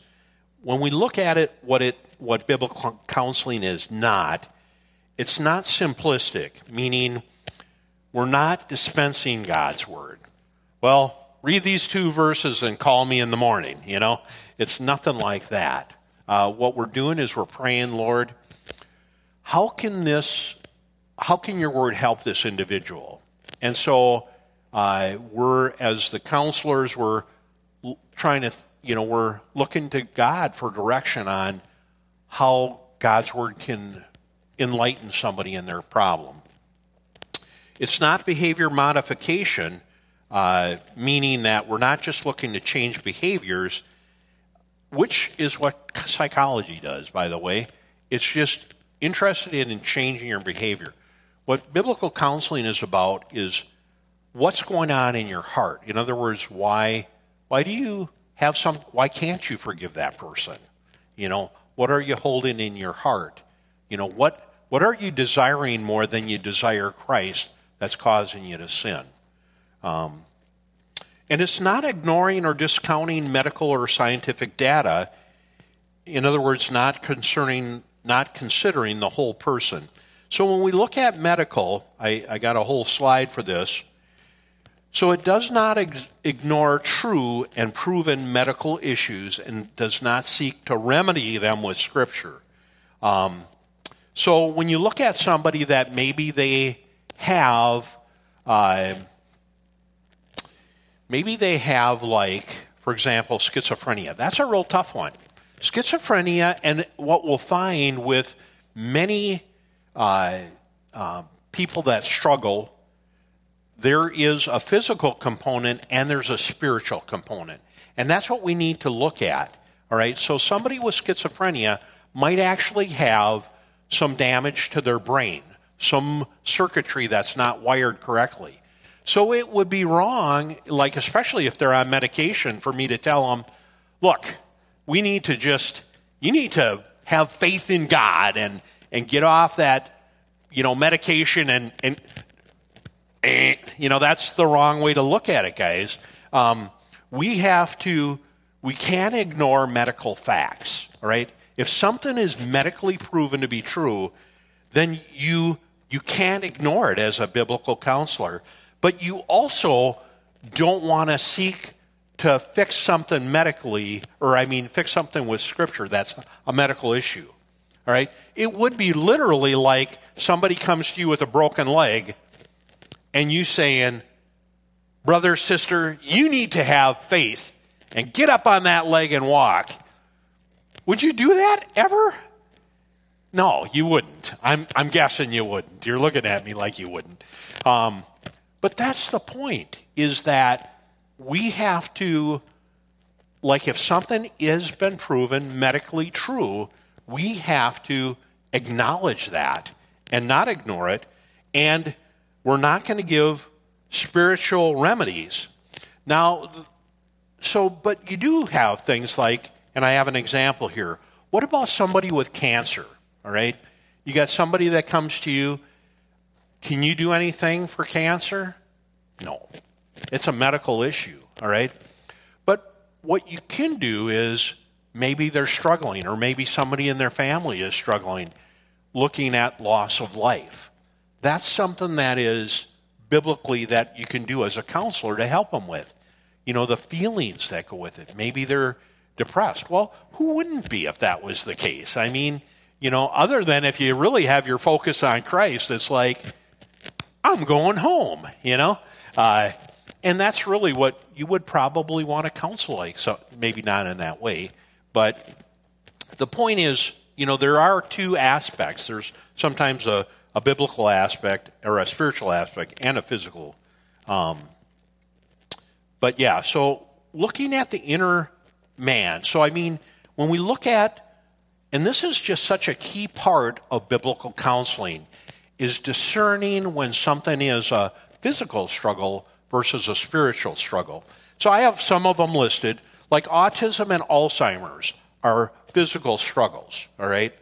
When we look at it, what it what biblical counseling is not, it's not simplistic, meaning we're not dispensing God's word. Well, read these two verses and call me in the morning. You know, it's nothing like that. Uh, what we're doing is we're praying, Lord, how can this, how can your word help this individual? And so uh, we're, as the counselors, we're trying to, you know, we're looking to God for direction on how God's word can enlighten somebody in their problem. It's not behavior modification uh, meaning that we're not just looking to change behaviors, which is what psychology does, by the way. It's just interested in changing your behavior. What biblical counseling is about is what's going on in your heart. In other words, why why do you have some why can't you forgive that person? You know, what are you holding in your heart? You know, what what are you desiring more than you desire Christ that's causing you to sin? Um, and it's not ignoring or discounting medical or scientific data. In other words, not concerning, not considering the whole person. So when we look at medical, I, I got a whole slide for this. So it does not ex- ignore true and proven medical issues and does not seek to remedy them with Scripture. Um, so when you look at somebody that maybe they have uh, maybe they have, like, for example, schizophrenia. That's a real tough one. Schizophrenia, and what we'll find with many uh, uh, people that struggle, there is a physical component and there's a spiritual component. And that's what we need to look at. All right, so somebody with schizophrenia might actually have some damage to their brain, some circuitry that's not wired correctly. So it would be wrong, like especially if they're on medication, for me to tell them, look, we need to just, you need to have faith in God and, and get off that, you know, medication and, and eh, you know, that's the wrong way to look at it, guys. Um, we have to, we can't ignore medical facts, right? If something is medically proven to be true, then you, you can't ignore it as a biblical counselor but you also don't want to seek to fix something medically, or I mean, fix something with Scripture that's a medical issue. All right? It would be literally like somebody comes to you with a broken leg, and you saying, brother, sister, you need to have faith and get up on that leg and walk. Would you do that ever? No, you wouldn't. I'm, I'm guessing you wouldn't. You're looking at me like you wouldn't. Um, but that's the point, is that we have to, like if something has been proven medically true, we have to acknowledge that and not ignore it. And we're not going to give spiritual remedies. Now, so, but you do have things like, and I have an example here. What about somebody with cancer? All right? You got somebody that comes to you. Can you do anything for cancer? No. It's a medical issue, all right? But what you can do is maybe they're struggling, or maybe somebody in their family is struggling, looking at loss of life. That's something that is biblically that you can do as a counselor to help them with. You know, the feelings that go with it. Maybe they're depressed. Well, who wouldn't be if that was the case? I mean, you know, other than if you really have your focus on Christ, it's like, I'm going home, you know? Uh, and that's really what you would probably want to counsel like. So maybe not in that way, but the point is, you know, there are two aspects. There's sometimes a, a biblical aspect or a spiritual aspect and a physical. Um, but yeah, so looking at the inner man. So I mean, when we look at and this is just such a key part of biblical counseling is discerning when something is a physical struggle versus a spiritual struggle. So I have some of them listed, like autism and Alzheimer's are physical struggles, all right?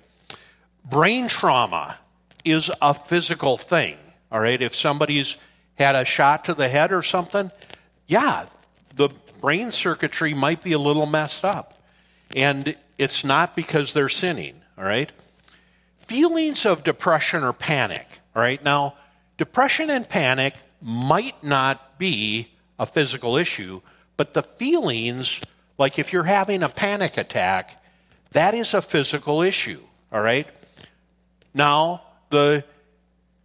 Brain trauma is a physical thing, all right? If somebody's had a shot to the head or something, yeah, the brain circuitry might be a little messed up. And it's not because they're sinning, all right? Feelings of depression or panic, all right? Now, depression and panic might not be a physical issue, but the feelings, like if you're having a panic attack, that is a physical issue, all right? Now, the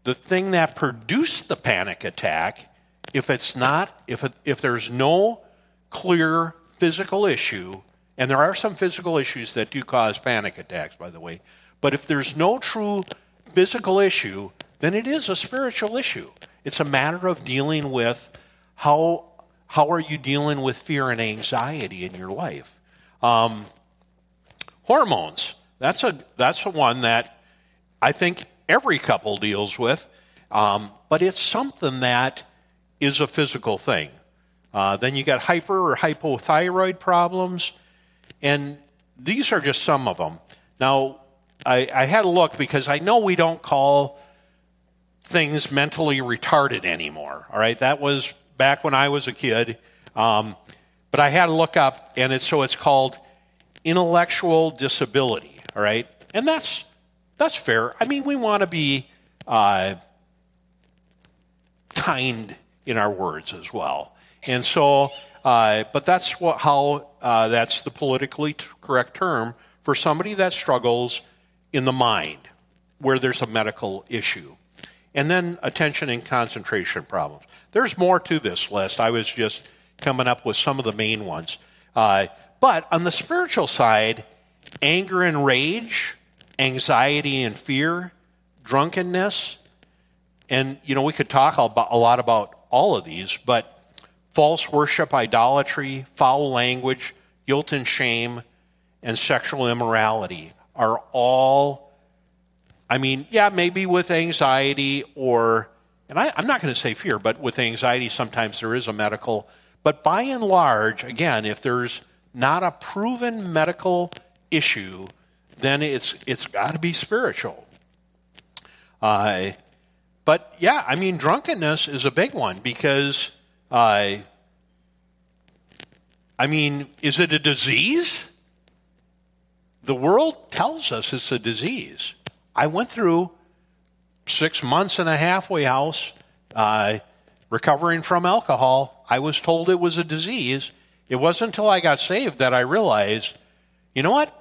the thing that produced the panic attack, if it's not, if, it, if there's no clear physical issue, and there are some physical issues that do cause panic attacks, by the way. But if there's no true physical issue, then it is a spiritual issue. It's a matter of dealing with how, how are you dealing with fear and anxiety in your life. Um, hormones. That's a that's a one that I think every couple deals with, um, but it's something that is a physical thing. Uh, then you got hyper or hypothyroid problems. And these are just some of them. Now, I, I had a look because I know we don't call things mentally retarded anymore. All right, that was back when I was a kid. Um, but I had to look up, and it's so it's called intellectual disability. All right, and that's that's fair. I mean, we want to be uh, kind in our words as well, and so uh, but that's what, how uh, that's the politically correct term for somebody that struggles in the mind, where there's a medical issue. And then attention and concentration problems. There's more to this list. I was just coming up with some of the main ones. Uh, but on the spiritual side, anger and rage, anxiety and fear, drunkenness, and you know we could talk a lot about all of these, but false worship, idolatry, foul language, guilt and shame, and sexual immorality are all, I mean, yeah, maybe with anxiety or, and I, am not going to say fear, but with anxiety, sometimes there is a medical. But by and large, again, if there's not a proven medical issue, then it's it's got to be spiritual. Uh, but yeah, I mean, drunkenness is a big one because uh, I mean, is it a disease? The world tells us it's a disease. I went through six months in a halfway house uh, recovering from alcohol. I was told it was a disease. It wasn't until I got saved that I realized, you know what?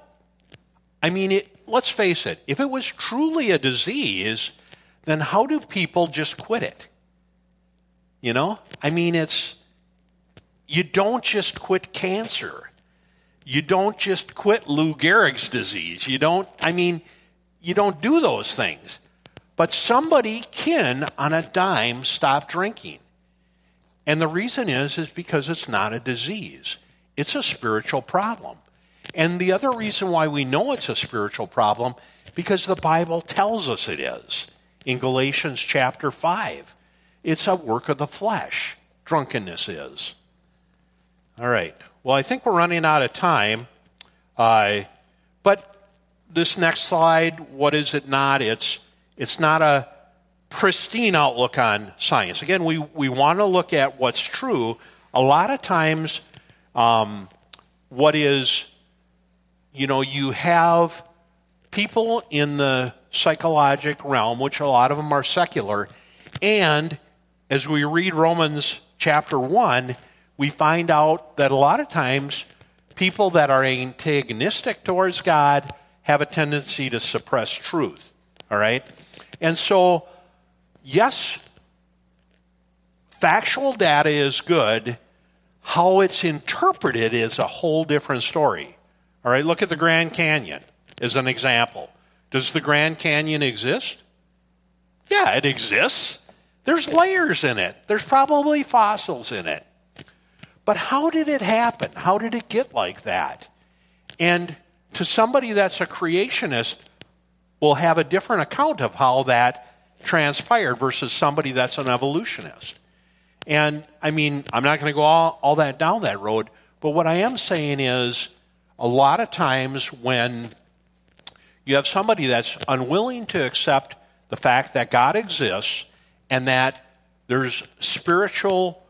I mean, it, let's face it, if it was truly a disease, then how do people just quit it? You know? I mean, it's, you don't just quit cancer. You don't just quit Lou Gehrig's disease. You don't, I mean, you don't do those things. But somebody can, on a dime, stop drinking. And the reason is, is because it's not a disease. It's a spiritual problem. And the other reason why we know it's a spiritual problem, because the Bible tells us it is. In Galatians chapter 5, it's a work of the flesh. Drunkenness is. All right. Well, I think we're running out of time. Uh, but this next slide, what is it not? It's, it's not a pristine outlook on science. Again, we, we want to look at what's true. A lot of times, um, what is, you know, you have people in the psychologic realm, which a lot of them are secular, and as we read Romans chapter 1, we find out that a lot of times people that are antagonistic towards God have a tendency to suppress truth. All right? And so, yes, factual data is good. How it's interpreted is a whole different story. All right, look at the Grand Canyon as an example. Does the Grand Canyon exist? Yeah, it exists. There's layers in it, there's probably fossils in it. But how did it happen? How did it get like that? And to somebody that's a creationist, will have a different account of how that transpired versus somebody that's an evolutionist. And I mean, I'm not going to go all, all that down that road, but what I am saying is a lot of times when you have somebody that's unwilling to accept the fact that God exists and that there's spiritual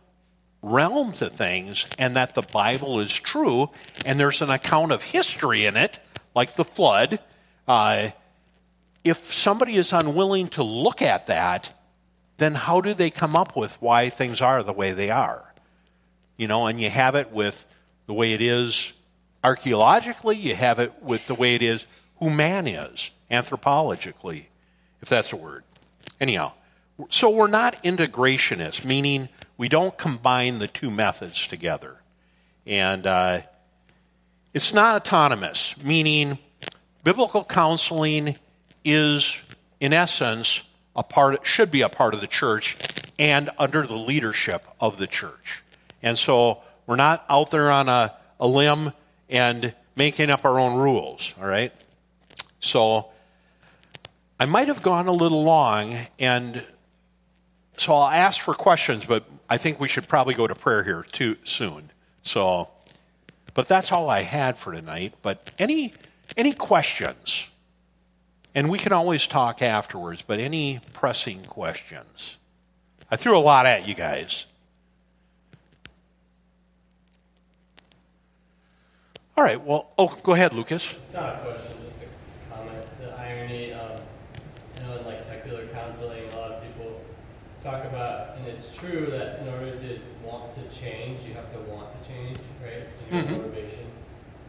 realm to things and that the Bible is true and there's an account of history in it, like the flood. Uh, if somebody is unwilling to look at that, then how do they come up with why things are the way they are? You know, and you have it with the way it is archaeologically, you have it with the way it is who man is anthropologically, if that's a word. Anyhow, so we're not integrationists, meaning we don't combine the two methods together. And uh, it's not autonomous, meaning biblical counseling is, in essence, a part, should be a part of the church and under the leadership of the church. And so we're not out there on a, a limb and making up our own rules, all right? So I might have gone a little long, and so I'll ask for questions, but I think we should probably go to prayer here too soon. So, but that's all I had for tonight. But any any questions? And we can always talk afterwards, but any pressing questions? I threw a lot at you guys. All right, well, oh, go ahead, Lucas. It's not a question, just a comment. The irony, um, you know, in like secular counseling, a lot of people talk about, and it's true that in order to want to change, you have to want to change, right? You need Mhm. motivation.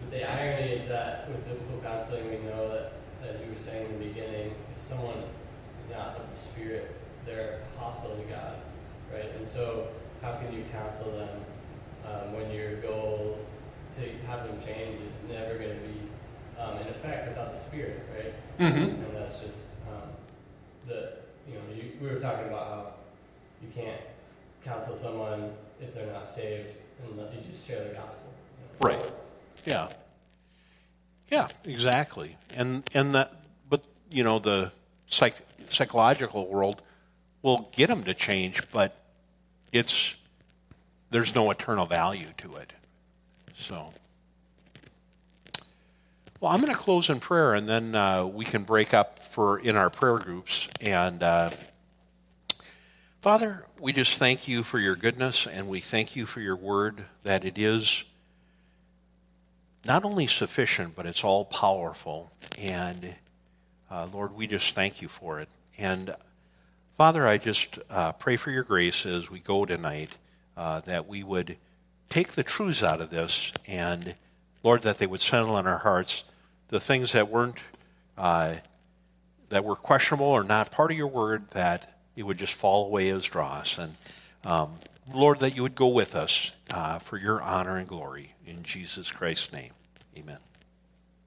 But the irony is that with biblical counseling, we know that, as you were saying in the beginning, if someone is not of the Spirit, they're hostile to God, right? And so, how can you counsel them um, when your goal to have them change is never going to be um, in effect without the Spirit, right? Mm-hmm. And that's just um, the you know you, we were talking about how you can't counsel someone if they're not saved, and you just share the gospel. you know? Right. Yeah. Yeah, exactly. And and that but you know the psych, psychological world will get them to change, but it's there's no eternal value to it. So well, I'm going to close in prayer, and then uh, we can break up for in our prayer groups. And uh, Father, we just thank you for your goodness, and we thank you for your word that it is not only sufficient, but it's all powerful. And uh, Lord, we just thank you for it. And Father, I just uh, pray for your grace as we go tonight, uh, that we would take the truths out of this, and Lord, that they would settle in our hearts the things that weren't uh, that were questionable or not part of your word, that it would just fall away as dross. And Um, Lord, that you would go with us uh, for your honor and glory. In Jesus Christ's name, amen.